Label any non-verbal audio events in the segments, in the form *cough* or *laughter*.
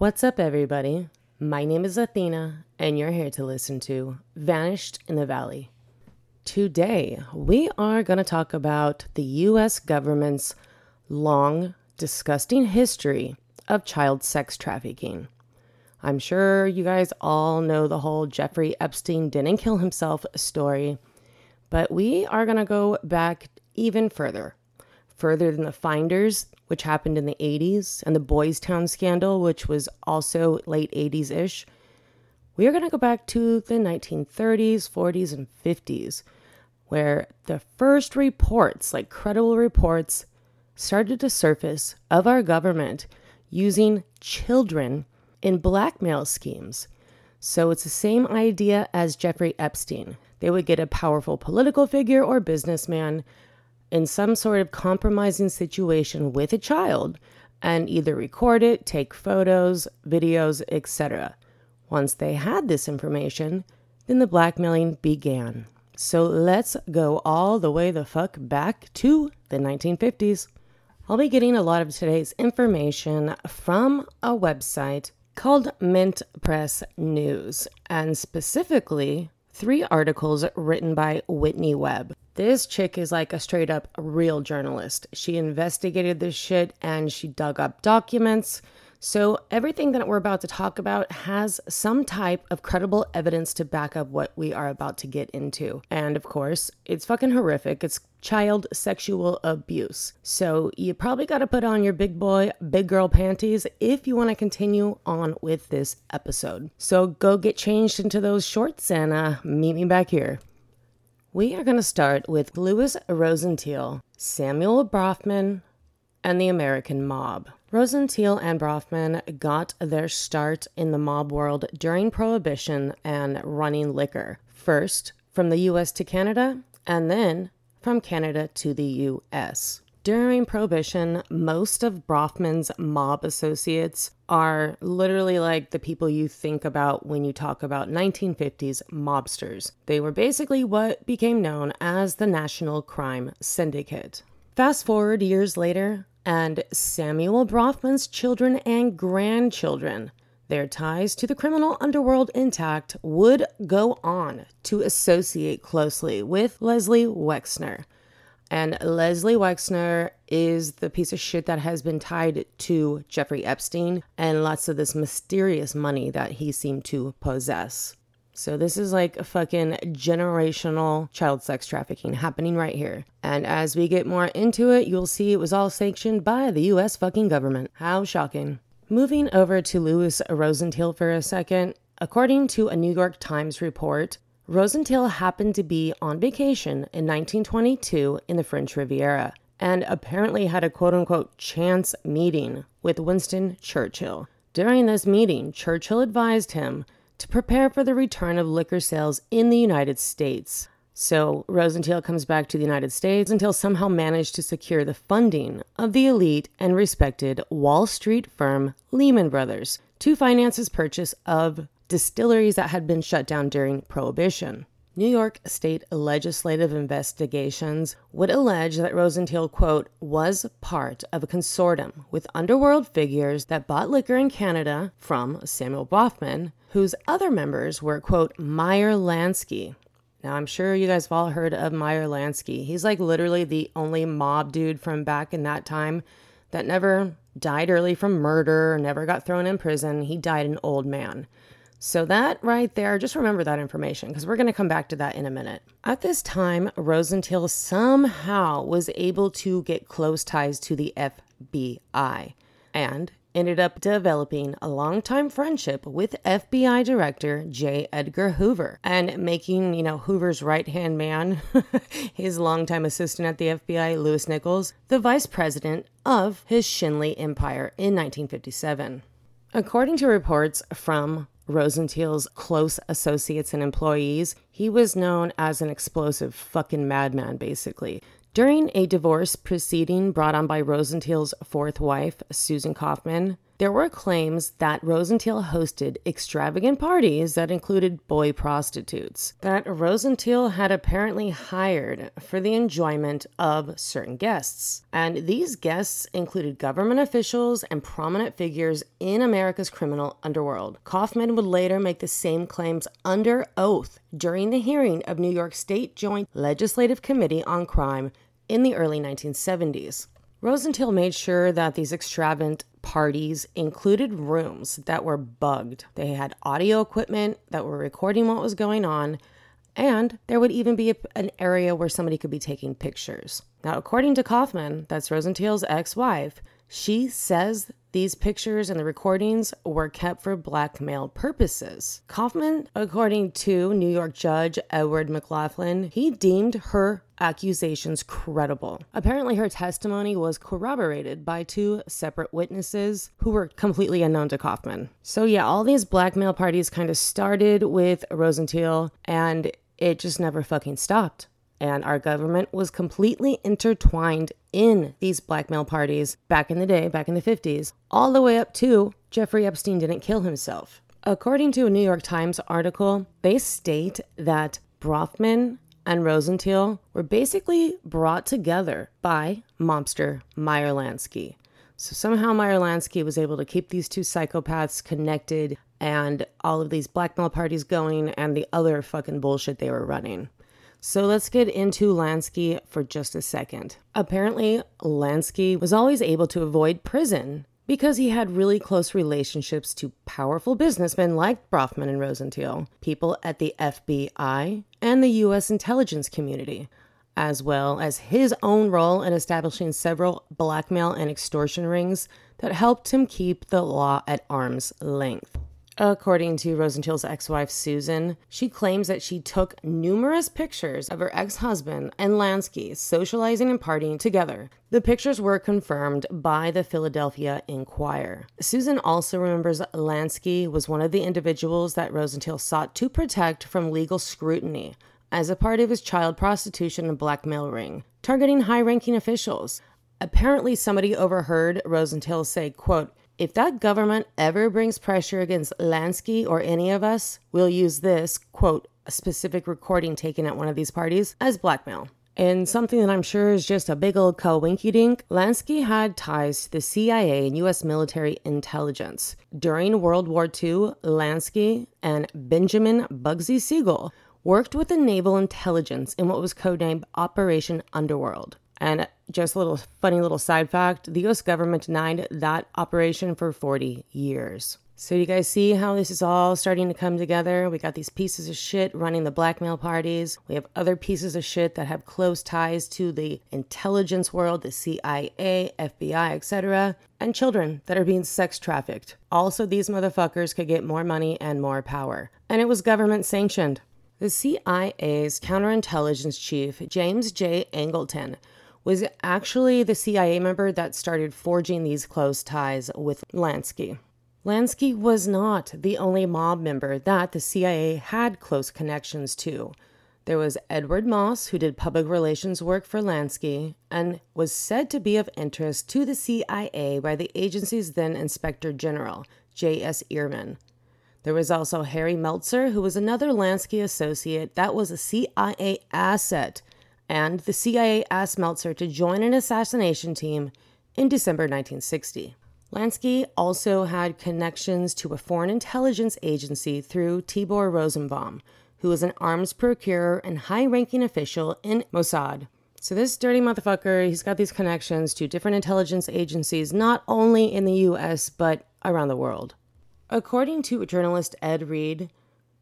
What's up, everybody? My name is Athena, and you're here to listen to Vanished in the Valley. Today, we are going to talk about the US government's long, disgusting history of child sex trafficking. I'm sure you guys all know the whole Jeffrey Epstein didn't kill himself story, but we are going to go back even further. Further than the Finders, which happened in the 80s, and the Boys Town scandal, which was also late 80s ish. We are going to go back to the 1930s, 40s, and 50s, where the first reports, like credible reports, started to surface of our government using children in blackmail schemes. So it's the same idea as Jeffrey Epstein. They would get a powerful political figure or businessman in some sort of compromising situation with a child and either record it, take photos, videos, etc. Once they had this information, then the blackmailing began. So let's go all the way the fuck back to the 1950s. I'll be getting a lot of today's information from a website called Mint Press News, and specifically three articles written by Whitney Webb. This chick is like a straight up real journalist. She investigated this shit and she dug up documents. So, everything that we're about to talk about has some type of credible evidence to back up what we are about to get into. And of course, it's fucking horrific. It's child sexual abuse. So, you probably got to put on your big boy, big girl panties if you want to continue on with this episode. So, go get changed into those shorts and uh, meet me back here. We are going to start with Louis Rosenthal, Samuel Bronfman, and the American mob. Rosenthal and Bronfman got their start in the mob world during Prohibition and running liquor, first from the US to Canada, and then from Canada to the US. During Prohibition, most of Bronfman's mob associates are literally like the people you think about when you talk about 1950s mobsters. They were basically what became known as the National Crime Syndicate. Fast forward years later, and Samuel Bronfman's children and grandchildren, their ties to the criminal underworld intact, would go on to associate closely with Leslie Wexner. And Leslie Wexner is the piece of shit that has been tied to Jeffrey Epstein and lots of this mysterious money that he seemed to possess. So this is like a fucking generational child sex trafficking happening right here. And as we get more into it, you'll see it was all sanctioned by the US fucking government. How shocking. Moving over to Louis Rosenthal for a second, according to a New York Times report, Rosenthal happened to be on vacation in 1922 in the French Riviera and apparently had a quote unquote chance meeting with Winston Churchill. During this meeting, Churchill advised him to prepare for the return of liquor sales in the United States. So Rosenthal comes back to the United States until somehow managed to secure the funding of the elite and respected Wall Street firm Lehman Brothers to finance his purchase of distilleries that had been shut down during Prohibition. New York state legislative investigations would allege that Rosenthal, quote, was part of a consortium with underworld figures that bought liquor in Canada from Samuel Bronfman, whose other members were, quote, Meyer Lansky. Now, I'm sure you guys have all heard of Meyer Lansky. He's like literally the only mob dude from back in that time that never died early from murder, never got thrown in prison. He died an old man. So, that right there, just remember that information because we're going to come back to that in a minute. At this time, Rosenthal somehow was able to get close ties to the FBI and ended up developing a long-time friendship with FBI Director J. Edgar Hoover and making, you know, Hoover's right-hand man, *laughs* his longtime assistant at the FBI, Louis Nichols, the vice president of his Schenley Empire in 1957. According to reports from Rosenthal's close associates and employees, he was known as an explosive fucking madman, basically. During a divorce proceeding brought on by Rosenthal's fourth wife, Susan Kaufman, There were claims that Rosenthal hosted extravagant parties that included boy prostitutes that Rosenthal had apparently hired for the enjoyment of certain guests. And these guests included government officials and prominent figures in America's criminal underworld. Kaufman would later make the same claims under oath during the hearing of New York State Joint Legislative Committee on Crime in the early 1970s. Rosenthal made sure that these extravagant parties included rooms that were bugged. They had audio equipment that were recording what was going on, and there would even be a, an area where somebody could be taking pictures. Now, according to Kaufman, that's Rosenthal's ex wife, she says these pictures and the recordings were kept for blackmail purposes. Kaufman, according to New York Judge Edward McLaughlin, he deemed her accusations credible. Apparently, her testimony was corroborated by two separate witnesses who were completely unknown to Kaufman. So, yeah, all these blackmail parties kind of started with Rosenthal and it just never fucking stopped and our government was completely intertwined in these blackmail parties back in the day, back in the 50s, all the way up to Jeffrey Epstein didn't kill himself. According to a New York Times article, they state that Bronfman and Rosenthal were basically brought together by mobster Meyer Lansky. So somehow Meyer Lansky was able to keep these two psychopaths connected and all of these blackmail parties going and the other fucking bullshit they were running. So let's get into Lansky for just a second. Apparently, Lansky was always able to avoid prison because he had really close relationships to powerful businessmen like Bronfman and Rosenthal, people at the FBI, and the U.S. intelligence community, as well as his own role in establishing several blackmail and extortion rings that helped him keep the law at arm's length. According to Rosenthal's ex wife, Susan, she claims that she took numerous pictures of her ex husband and Lansky socializing and partying together. The pictures were confirmed by the Philadelphia Inquirer. Susan also remembers Lansky was one of the individuals that Rosenthal sought to protect from legal scrutiny as a part of his child prostitution and blackmail ring, targeting high ranking officials. Apparently, somebody overheard Rosenthal say, quote, if that government ever brings pressure against Lansky or any of us, we'll use this, quote, a specific recording taken at one of these parties, as blackmail. And something that I'm sure is just a big old coinky dink, Lansky had ties to the CIA and US military intelligence. During World War II, Lansky and Benjamin Bugsy Siegel worked with the naval intelligence in what was codenamed Operation Underworld. And just a little funny little side fact the US government denied that operation for 40 years. So, you guys see how this is all starting to come together? We got these pieces of shit running the blackmail parties. We have other pieces of shit that have close ties to the intelligence world, the CIA, FBI, etc., and children that are being sex trafficked. Also, these motherfuckers could get more money and more power. And it was government sanctioned. The CIA's counterintelligence chief, James J. Angleton, was actually the CIA member that started forging these close ties with Lansky. Lansky was not the only mob member that the CIA had close connections to. There was Edward Moss, who did public relations work for Lansky and was said to be of interest to the CIA by the agency's then Inspector General, J.S. Earman. There was also Harry Meltzer, who was another Lansky associate that was a CIA asset and the CIA asked Meltzer to join an assassination team in December 1960. Lansky also had connections to a foreign intelligence agency through Tibor Rosenbaum, who was an arms procurer and high ranking official in Mossad. So, this dirty motherfucker, he's got these connections to different intelligence agencies, not only in the US, but around the world. According to journalist Ed Reid,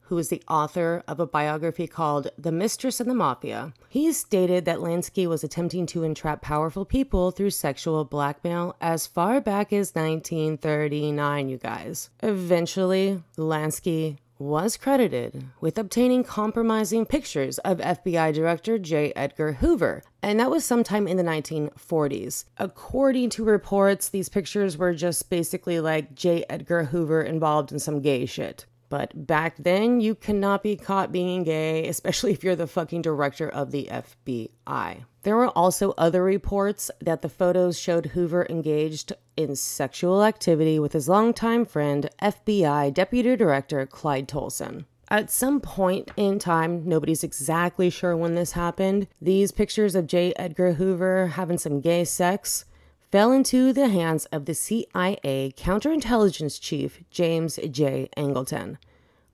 who is the author of a biography called The Mistress and the Mafia, he stated that Lansky was attempting to entrap powerful people through sexual blackmail as far back as 1939, you guys. Eventually, Lansky was credited with obtaining compromising pictures of FBI Director J. Edgar Hoover, and that was sometime in the 1940s. According to reports, these pictures were just basically like J. Edgar Hoover involved in some gay shit. But back then, you cannot be caught being gay, especially if you're the fucking director of the FBI. There were also other reports that the photos showed Hoover engaged in sexual activity with his longtime friend, FBI Deputy Director Clyde Tolson. At some point in time, nobody's exactly sure when this happened, these pictures of J. Edgar Hoover having some gay sex fell into the hands of the CIA counterintelligence chief, James J. Angleton.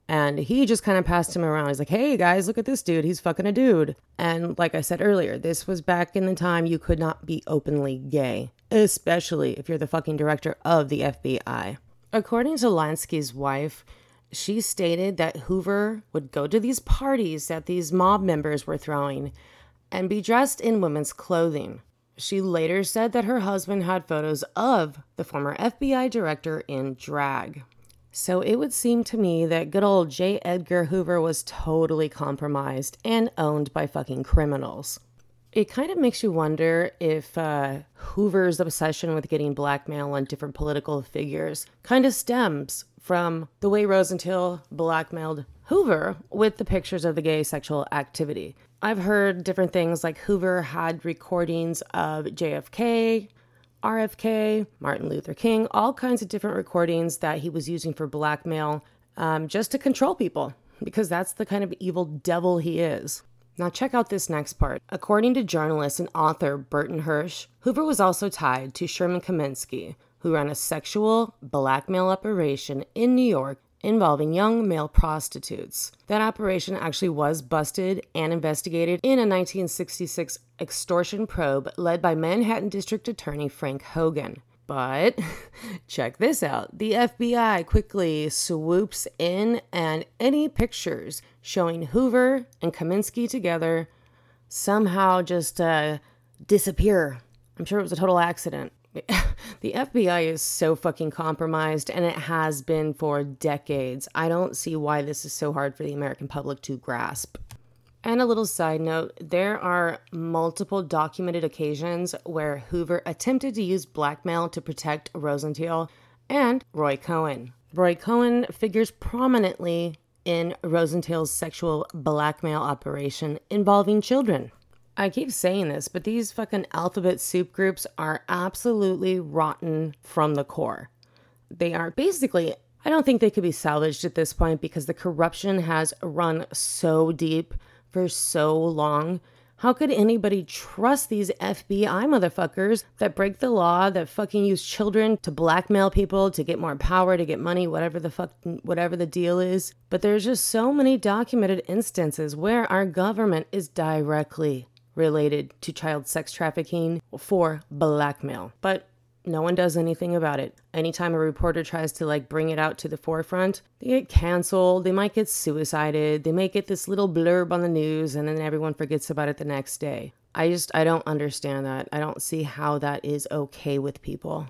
And he just kind of passed him around. He's like, hey guys, look at this dude. He's fucking a dude. And like I said earlier, this was back in the time you could not be openly gay, especially if you're the fucking director of the FBI. According to Lansky's wife, she stated that Hoover would go to these parties that these mob members were throwing and be dressed in women's clothing. She later said that her husband had photos of the former FBI director in drag. So it would seem to me that good old J. Edgar Hoover was totally compromised and owned by fucking criminals. It kind of makes you wonder if uh, Hoover's obsession with getting blackmail on different political figures kind of stems from the way Rosenthal blackmailed Hoover with the pictures of the gay sexual activity. I've heard different things like Hoover had recordings of JFK, RFK, Martin Luther King, all kinds of different recordings that he was using for blackmail um, just to control people, because that's the kind of evil devil he is. Now, check out this next part. According to journalist and author Burton Hersh, Hoover was also tied to Sherman Kaminsky, who ran a sexual blackmail operation in New York involving young male prostitutes. That operation actually was busted and investigated in a 1966 extortion probe led by Manhattan District Attorney Frank Hogan. But *laughs* check this out the FBI quickly swoops in, and any pictures showing Hoover and Kaminsky together somehow just uh, disappear. I'm sure it was a total accident. *laughs* the FBI is so fucking compromised, and it has been for decades. I don't see why this is so hard for the American public to grasp. And a little side note there are multiple documented occasions where Hoover attempted to use blackmail to protect Rosenthal and Roy Cohn. Roy Cohn figures prominently in Rosenthal's sexual blackmail operation involving children. I keep saying this, but these fucking alphabet soup groups are absolutely rotten from the core. They are basically, I don't think they could be salvaged at this point because the corruption has run so deep for so long. How could anybody trust these FBI motherfuckers that break the law, that fucking use children to blackmail people, to get more power, to get money, whatever the fuck, whatever the deal is? But there's just so many documented instances where our government is directly related to child sex trafficking for blackmail. But no one does anything about it. Anytime a reporter tries to like bring it out to the forefront, they get canceled, they might get suicided, they might get this little blurb on the news and then everyone forgets about it the next day. I just I don't understand that. I don't see how that is okay with people.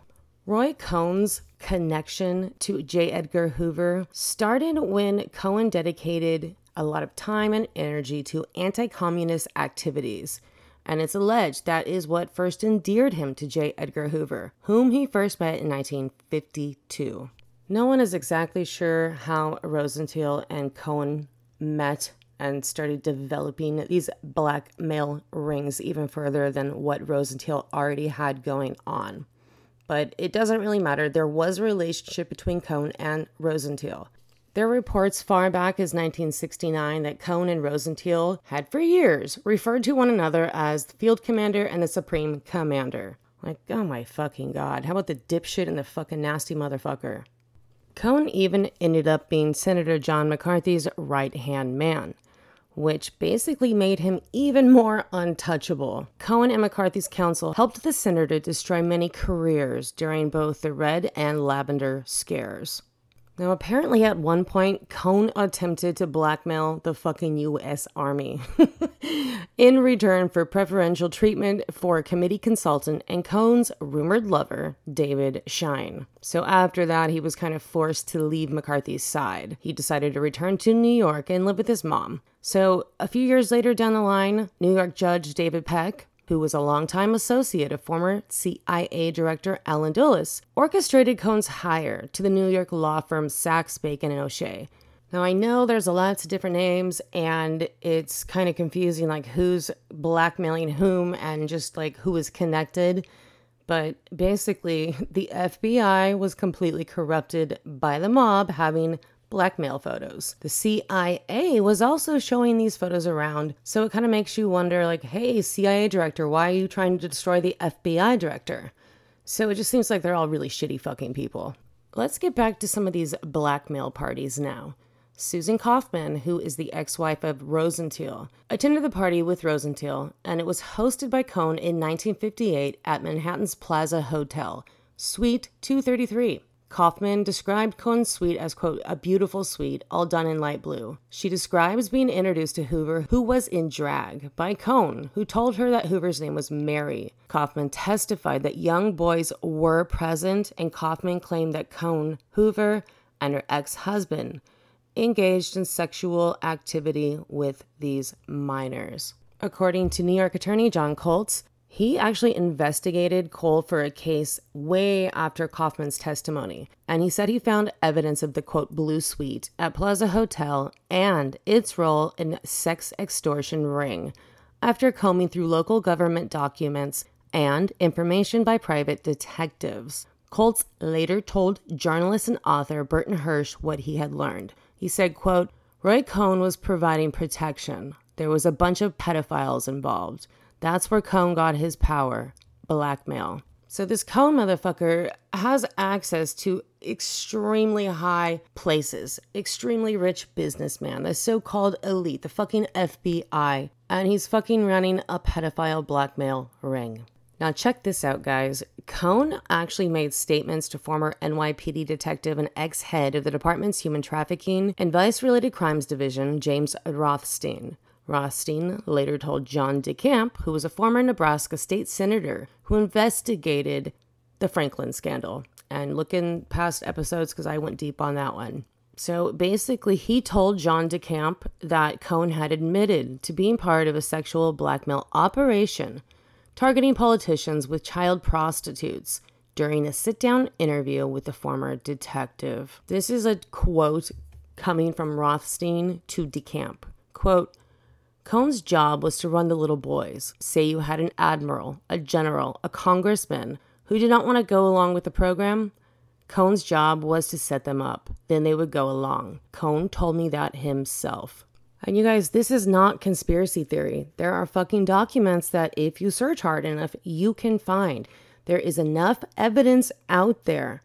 Roy Cohn's connection to J. Edgar Hoover started when Cohn dedicated a lot of time and energy to anti communist activities. And it's alleged that is what first endeared him to J. Edgar Hoover, whom he first met in 1952. No one is exactly sure how Rosenthal and Cohn met and started developing these black rings even further than what Rosenthal already had going on. But it doesn't really matter. There was a relationship between Cohn and Rosenthal. There are reports far back as 1969 that Cohn and Rosenthal had for years referred to one another as the field commander and the supreme commander. Like, oh my fucking god, how about the dipshit and the fucking nasty motherfucker? Cohn even ended up being Senator John McCarthy's right hand man, which basically made him even more untouchable. Cohn and McCarthy's counsel helped the senator destroy many careers during both the Red and Lavender scares. Now, apparently, at one point, Cohn attempted to blackmail the fucking US Army *laughs* in return for preferential treatment for a committee consultant and Cohn's rumored lover, David Schine. So, after that, he was kind of forced to leave McCarthy's side. He decided to return to New York and live with his mom. So, a few years later down the line, New York Judge David Peck who was a longtime associate of former CIA Director Allen Dulles, orchestrated Cohn's hire to the New York law firm Saxe, Bacon, and O'Shea. Now, I know there's a lots of different names and it's kind of confusing, like who's blackmailing whom and just like who is connected. But basically, the FBI was completely corrupted by the mob having blackmail photos. The CIA was also showing these photos around, so it kind of makes you wonder like, hey, CIA director, why are you trying to destroy the FBI director? So it just seems like they're all really shitty fucking people. Let's get back to some of these blackmail parties now. Susan Kaufman, who is the ex wife of Rosenthal, attended the party with Rosenthal, and it was hosted by Cohn in 1958 at Manhattan's Plaza Hotel, Suite 233. Kaufman described Cohn's suite as, quote, a beautiful suite, all done in light blue. She describes being introduced to Hoover, who was in drag, by Cohn, who told her that Hoover's name was Mary. Kaufman testified that young boys were present, and Kaufman claimed that Cohn, Hoover, and her ex husband engaged in sexual activity with these minors. According to New York Attorney John Koltz, he actually investigated Cole for a case way after Kaufman's testimony, and he said he found evidence of the quote Blue Suite at Plaza Hotel and its role in sex extortion ring after combing through local government documents and information by private detectives. Koltz later told journalist and author Burton Hersh what he had learned. He said, quote, Roy Cohn was providing protection. There was a bunch of pedophiles involved. That's where Cohn got his power blackmail. So this Cohn motherfucker has access to extremely high places, extremely rich businessman, the so-called elite, the fucking FBI, and he's fucking running a pedophile blackmail ring. Now, check this out, guys. Cohn actually made statements to former NYPD detective and ex head of the department's human trafficking and vice related crimes division, James Rothstein. Rothstein later told John DeCamp, who was a former Nebraska state senator who investigated the Franklin scandal. And look in past episodes because I went deep on that one. So basically, he told John DeCamp that Cohn had admitted to being part of a sexual blackmail operation targeting politicians with child prostitutes during a sit down interview with the former detective. This is a quote coming from Rothstein to DeCamp. Quote, Cohn's job was to run the little boys. Say you had an admiral, a general, a congressman who did not want to go along with the program. Cohn's job was to set them up. Then they would go along. Cohn told me that himself. And you guys, this is not conspiracy theory. There are fucking documents that if you search hard enough, you can find. There is enough evidence out there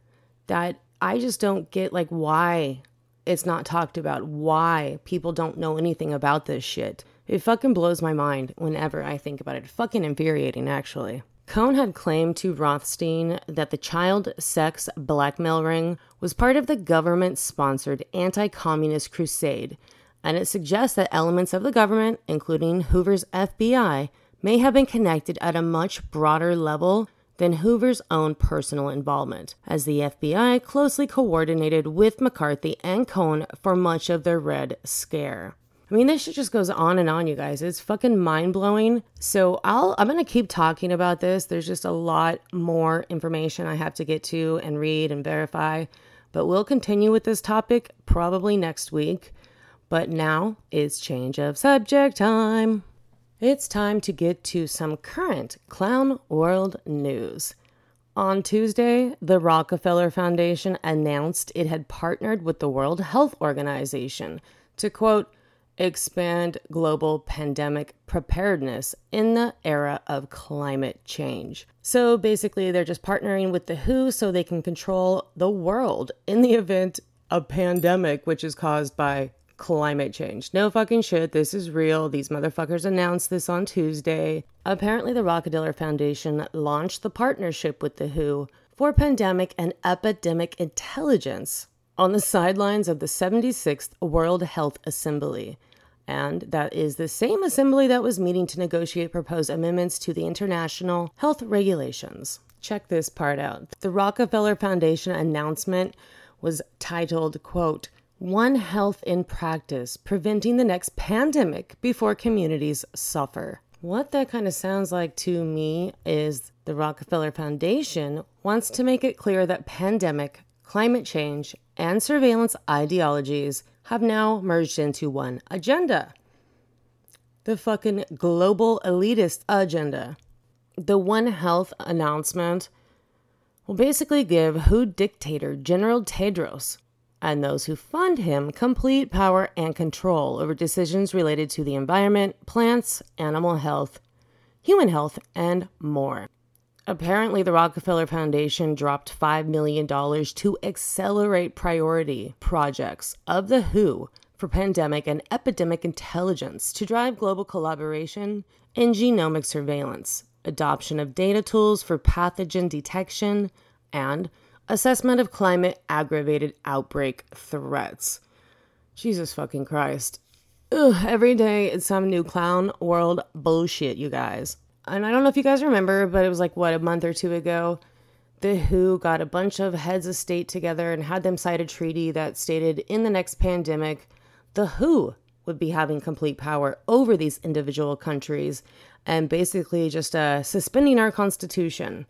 that I just don't get like why it's not talked about, why people don't know anything about this shit. It fucking blows my mind whenever I think about it. Fucking infuriating, actually. Cohn had claimed to Rothstein that the child sex blackmail ring was part of the government sponsored anti communist crusade and it suggests that elements of the government, including Hoover's FBI, may have been connected at a much broader level than Hoover's own personal involvement, as the FBI closely coordinated with McCarthy and Cohn for much of the Red Scare. I mean, this shit just goes on and on, you guys. It's fucking mind blowing. So I'll I'm gonna keep talking about this. There's just a lot more information I have to get to and read and verify. But we'll continue with this topic probably next week. But now is change of subject time. It's time to get to some current clown world news. On Tuesday, the Rockefeller Foundation announced it had partnered with the World Health Organization to quote, expand global pandemic preparedness in the era of climate change. So basically, they're just partnering with the WHO so they can control the world in the event of a pandemic, which is caused by climate change. No fucking shit. This is real. These motherfuckers announced this on Tuesday. Apparently, the Rockefeller Foundation launched the partnership with the WHO for pandemic and epidemic intelligence on the sidelines of the 76th World Health Assembly. And that is the same assembly that was meeting to negotiate proposed amendments to the international health regulations. Check this part out. The Rockefeller Foundation announcement was titled, quote, one Health in Practice Preventing the Next Pandemic Before Communities Suffer. What that kind of sounds like to me is the Rockefeller Foundation wants to make it clear that pandemic, climate change, and surveillance ideologies have now merged into one agenda the fucking global elitist agenda. The One Health announcement will basically give WHO dictator General Tedros and those who fund him complete power and control over decisions related to the environment, plants, animal health, human health, and more. Apparently, the Rockefeller Foundation dropped $5 million to accelerate priority projects of the WHO for pandemic and epidemic intelligence to drive global collaboration in genomic surveillance, adoption of data tools for pathogen detection, and assessment of climate aggravated outbreak threats. Jesus fucking Christ. Ugh, every day it's some new clown world bullshit, you guys. And I don't know if you guys remember, but it was like, what, a month or two ago? The WHO got a bunch of heads of state together and had them sign a treaty that stated in the next pandemic, the WHO would be having complete power over these individual countries and basically just uh, suspending our constitution.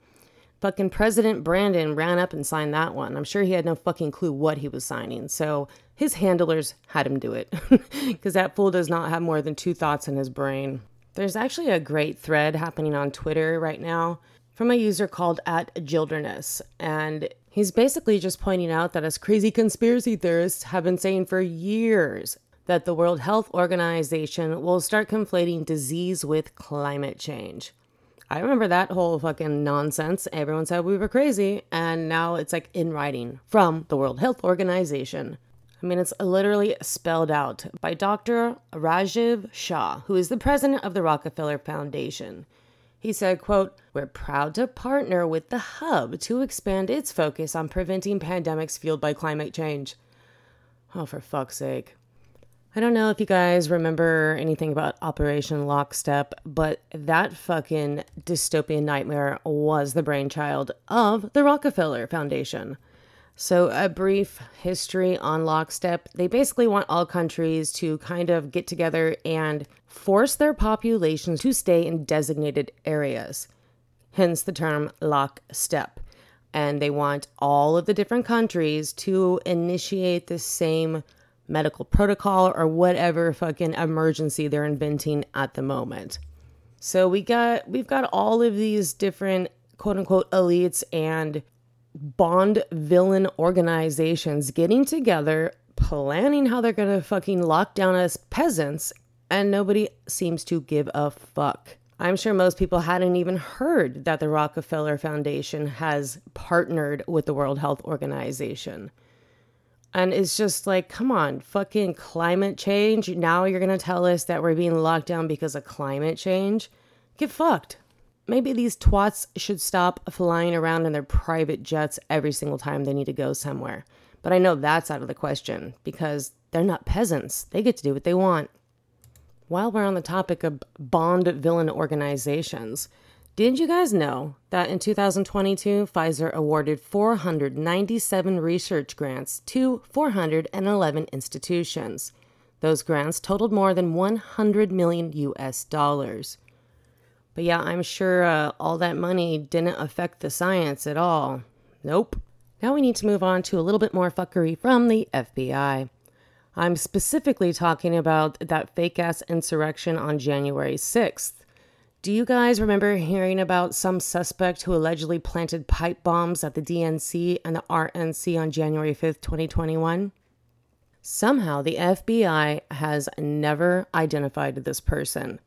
Fucking President Brandon ran up and signed that one. I'm sure he had no fucking clue what he was signing. So his handlers had him do it *laughs* because that fool does not have more than two thoughts in his brain. There's actually a great thread happening on Twitter right now from a user called at Gilderness, and he's basically just pointing out that as crazy conspiracy theorists have been saying for years that the World Health Organization will start conflating disease with climate change. I remember that whole fucking nonsense. Everyone said we were crazy, and now it's like in writing from the World Health Organization. I mean, it's literally spelled out by Dr. Rajiv Shah, who is the president of the Rockefeller Foundation. He said, quote, We're proud to partner with the Hub to expand its focus on preventing pandemics fueled by climate change. Oh, for fuck's sake. I don't know if you guys remember anything about Operation Lockstep, but that fucking dystopian nightmare was the brainchild of the Rockefeller Foundation. So, a brief history on Lockstep. They basically want all countries to kind of get together and force their populations to stay in designated areas, hence the term Lockstep. And they want all of the different countries to initiate the same medical protocol or whatever fucking emergency they're inventing at the moment. So we got we've got all of these different quote unquote elites and Bond villain organizations getting together, planning how they're gonna fucking lock down us peasants, and nobody seems to give a fuck. I'm sure most people hadn't even heard that the Rockefeller Foundation has partnered with the World Health Organization. And it's just like, come on, fucking climate change. Now you're going to tell us that we're being locked down because of climate change? Get fucked. Maybe these twats should stop flying around in their private jets every single time they need to go somewhere. But I know that's out of the question because they're not peasants. They get to do what they want. While we're on the topic of Bond villain organizations, did you guys know that in 2022, Pfizer awarded 497 research grants to 411 institutions? Those grants totaled more than 100 million US dollars. But yeah, I'm sure uh, all that money didn't affect the science at all. Nope. Now we need to move on to a little bit more fuckery from the FBI. I'm specifically talking about that fake ass insurrection on January 6th. Do you guys remember hearing about some suspect who allegedly planted pipe bombs at the DNC and the RNC on January 5th, 2021? Somehow the FBI has never identified this person.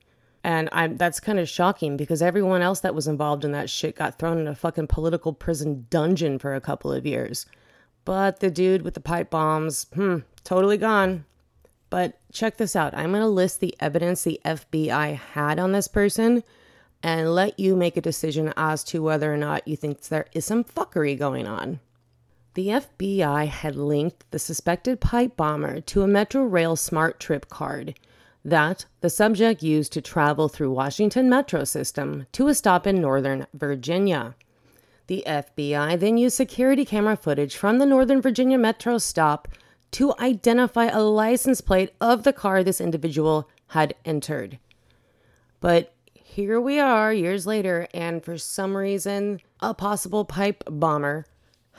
And I'm that's kind of shocking because everyone else that was involved in that shit got thrown in a fucking political prison dungeon for a couple of years. But the dude with the pipe bombs, hmm, totally gone. But check this out. I'm going to list the evidence the FBI had on this person and let you make a decision as to whether or not you think there is some fuckery going on. The FBI had linked the suspected pipe bomber to a Metro Rail Smart Trip card that the subject used to travel through Washington Metro system to a stop in Northern Virginia. The FBI then used security camera footage from the Northern Virginia Metro stop to identify a license plate of the car this individual had entered. But here we are years later, and for some reason, a possible pipe bomber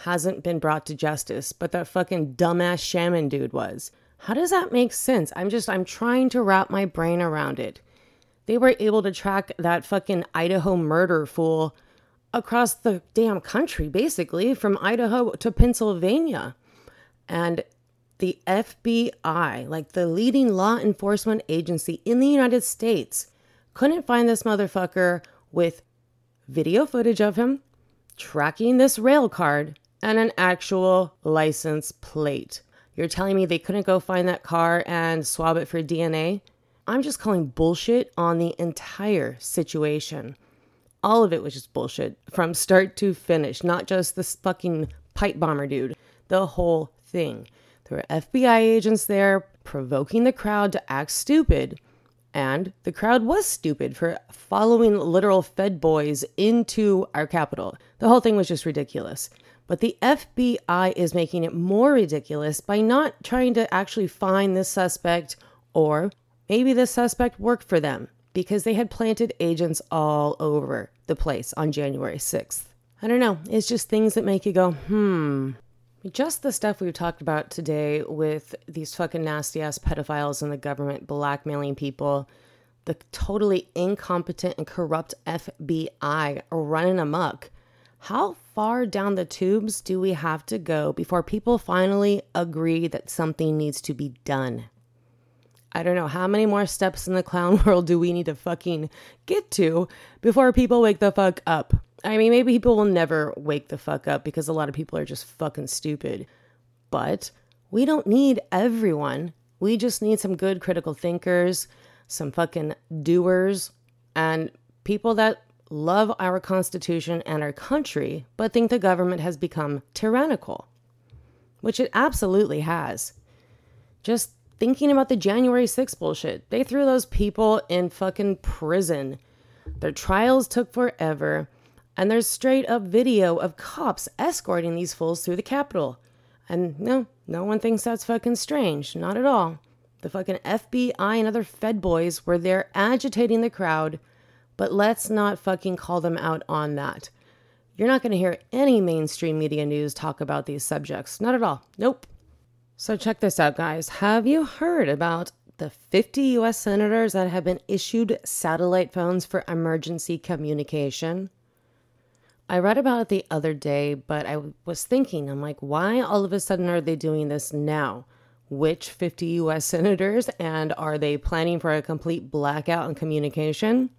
hasn't been brought to justice, but that fucking dumbass shaman dude was. How does that make sense? I'm just, I'm trying to wrap my brain around it. They were able to track that fucking Idaho murder fool across the damn country, basically, from Idaho to Pennsylvania. And the FBI, like the leading law enforcement agency in the United States, couldn't find this motherfucker with video footage of him tracking this rail card and an actual license plate. You're telling me they couldn't go find that car and swab it for DNA? I'm just calling bullshit on the entire situation. All of it was just bullshit from start to finish, not just this fucking pipe bomber dude. The whole thing. There were FBI agents there provoking the crowd to act stupid. And the crowd was stupid for following literal Fed boys into our capital. The whole thing was just ridiculous. But the FBI is making it more ridiculous by not trying to actually find the suspect, or maybe the suspect worked for them because they had planted agents all over the place on January 6th. I don't know. It's just things that make you go, hmm, just the stuff we've talked about today with these fucking nasty ass pedophiles in the government blackmailing people, the totally incompetent and corrupt FBI running amok. How far down the tubes do we have to go before people finally agree that something needs to be done? I don't know how many more steps in the clown *laughs* world do we need to fucking get to before people wake the fuck up? I mean, maybe people will never wake the fuck up because a lot of people are just fucking stupid. But we don't need everyone. We just need some good critical thinkers, some fucking doers, and people that love our Constitution and our country, but think the government has become tyrannical, which it absolutely has. Just thinking about the January 6th bullshit, they threw those people in fucking prison. Their trials took forever. And there's straight up video of cops escorting these fools through the Capitol. And no, no one thinks that's fucking strange. Not at all. The fucking FBI and other Fed boys were there agitating the crowd, but let's not fucking call them out on that. You're not going to hear any mainstream media news talk about these subjects. Not at all. Nope. So check this out, guys. Have you heard about the 50 US senators that have been issued satellite phones for emergency communication? I read about it the other day, but I was thinking, I'm like, why all of a sudden are they doing this now? Which 50 US senators, and are they planning for a complete blackout in communication?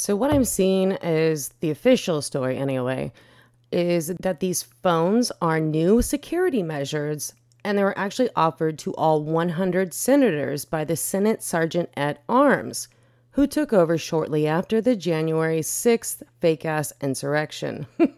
So, what I'm seeing is the official story, anyway, is that these phones are new security measures and they were actually offered to all 100 senators by the Senate Sergeant at Arms who took over shortly after the January 6th fake ass insurrection. *laughs*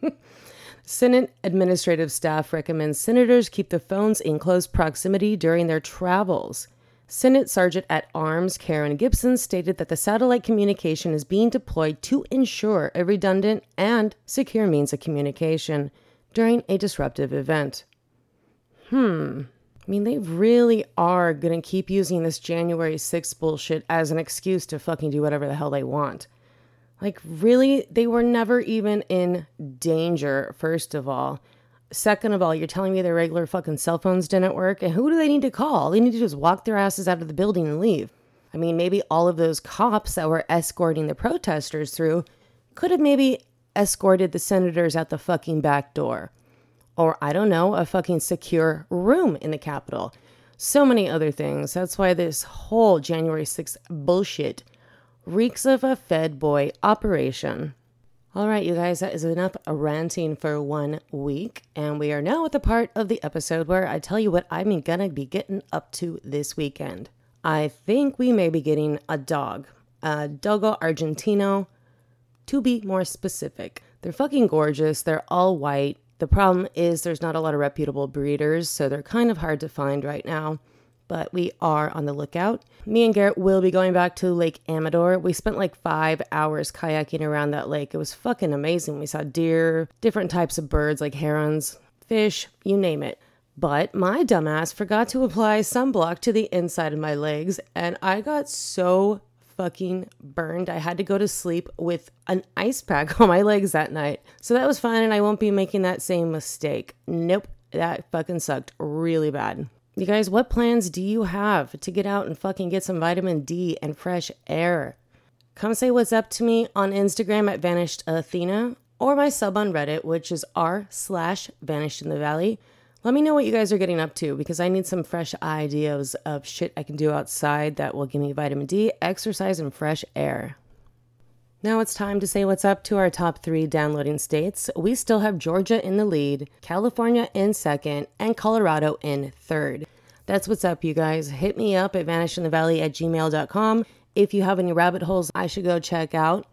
Senate administrative staff recommends senators keep the phones in close proximity during their travels. Senate Sergeant at Arms Karen Gibson stated that the satellite communication is being deployed to ensure a redundant and secure means of communication during a disruptive event. Hmm, I mean, they really are going to keep using this January 6th bullshit as an excuse to fucking do whatever the hell they want. Like, really? They were never even in danger, first of all. Second of all, you're telling me their regular fucking cell phones didn't work? And who do they need to call? They need to just walk their asses out of the building and leave. I mean, maybe all of those cops that were escorting the protesters through could have maybe escorted the senators out the fucking back door or I don't know, a fucking secure room in the Capitol. So many other things. That's why this whole January 6th bullshit reeks of a Fed boy operation. All right, you guys, that is enough ranting for one week. And we are now at the part of the episode where I tell you what I'm gonna be getting up to this weekend. I think we may be getting a dog, a Dogo Argentino, to be more specific. They're fucking gorgeous. They're all white. The problem is there's not a lot of reputable breeders, so they're kind of hard to find right now. But we are on the lookout. Me and Garrett will be going back to Lake Amador. We spent like five hours kayaking around that lake. It was fucking amazing. We saw deer, different types of birds like herons, fish, you name it. But my dumbass forgot to apply sunblock to the inside of my legs, and I got so fucking burned. I had to go to sleep with an ice pack *laughs* on my legs that night. So that was fine, and I won't be making that same mistake. Nope, that fucking sucked really bad. You guys, what plans do you have to get out and fucking get some vitamin D and fresh air? Come say what's up to me on Instagram at Vanished Athena or my sub on Reddit, which is r slash Vanished in the Valley. Let me know what you guys are getting up to because I need some fresh ideas of shit I can do outside that will give me vitamin D, exercise, and fresh air. Now it's time to say what's up to our top three downloading states. We still have Georgia in the lead, California in second, and Colorado in third. That's what's up, you guys. Hit me up at vanishedinthevalley at gmail.com if you have any rabbit holes I should go check out.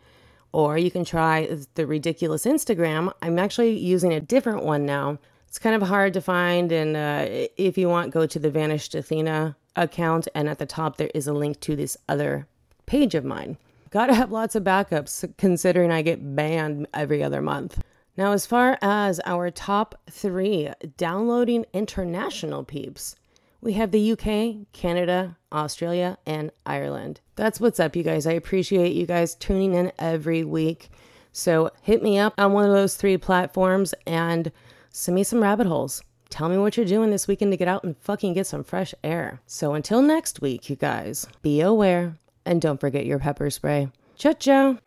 Or you can try the ridiculous Instagram. I'm actually using a different one now it's kind of hard to find. And uh, if you want, go to the Vanished Athena account, and at the top there is a link to this other page of mine. Gotta have lots of backups considering I get banned every other month. Now, as far as our top three downloading international peeps, we have the UK, Canada, Australia, and Ireland. That's what's up, you guys. I appreciate you guys tuning in every week. So hit me up on one of those three platforms and send me some rabbit holes. Tell me what you're doing this weekend to get out and fucking get some fresh air. So until next week, you guys, be aware and don't forget your pepper spray. Ciao, ciao.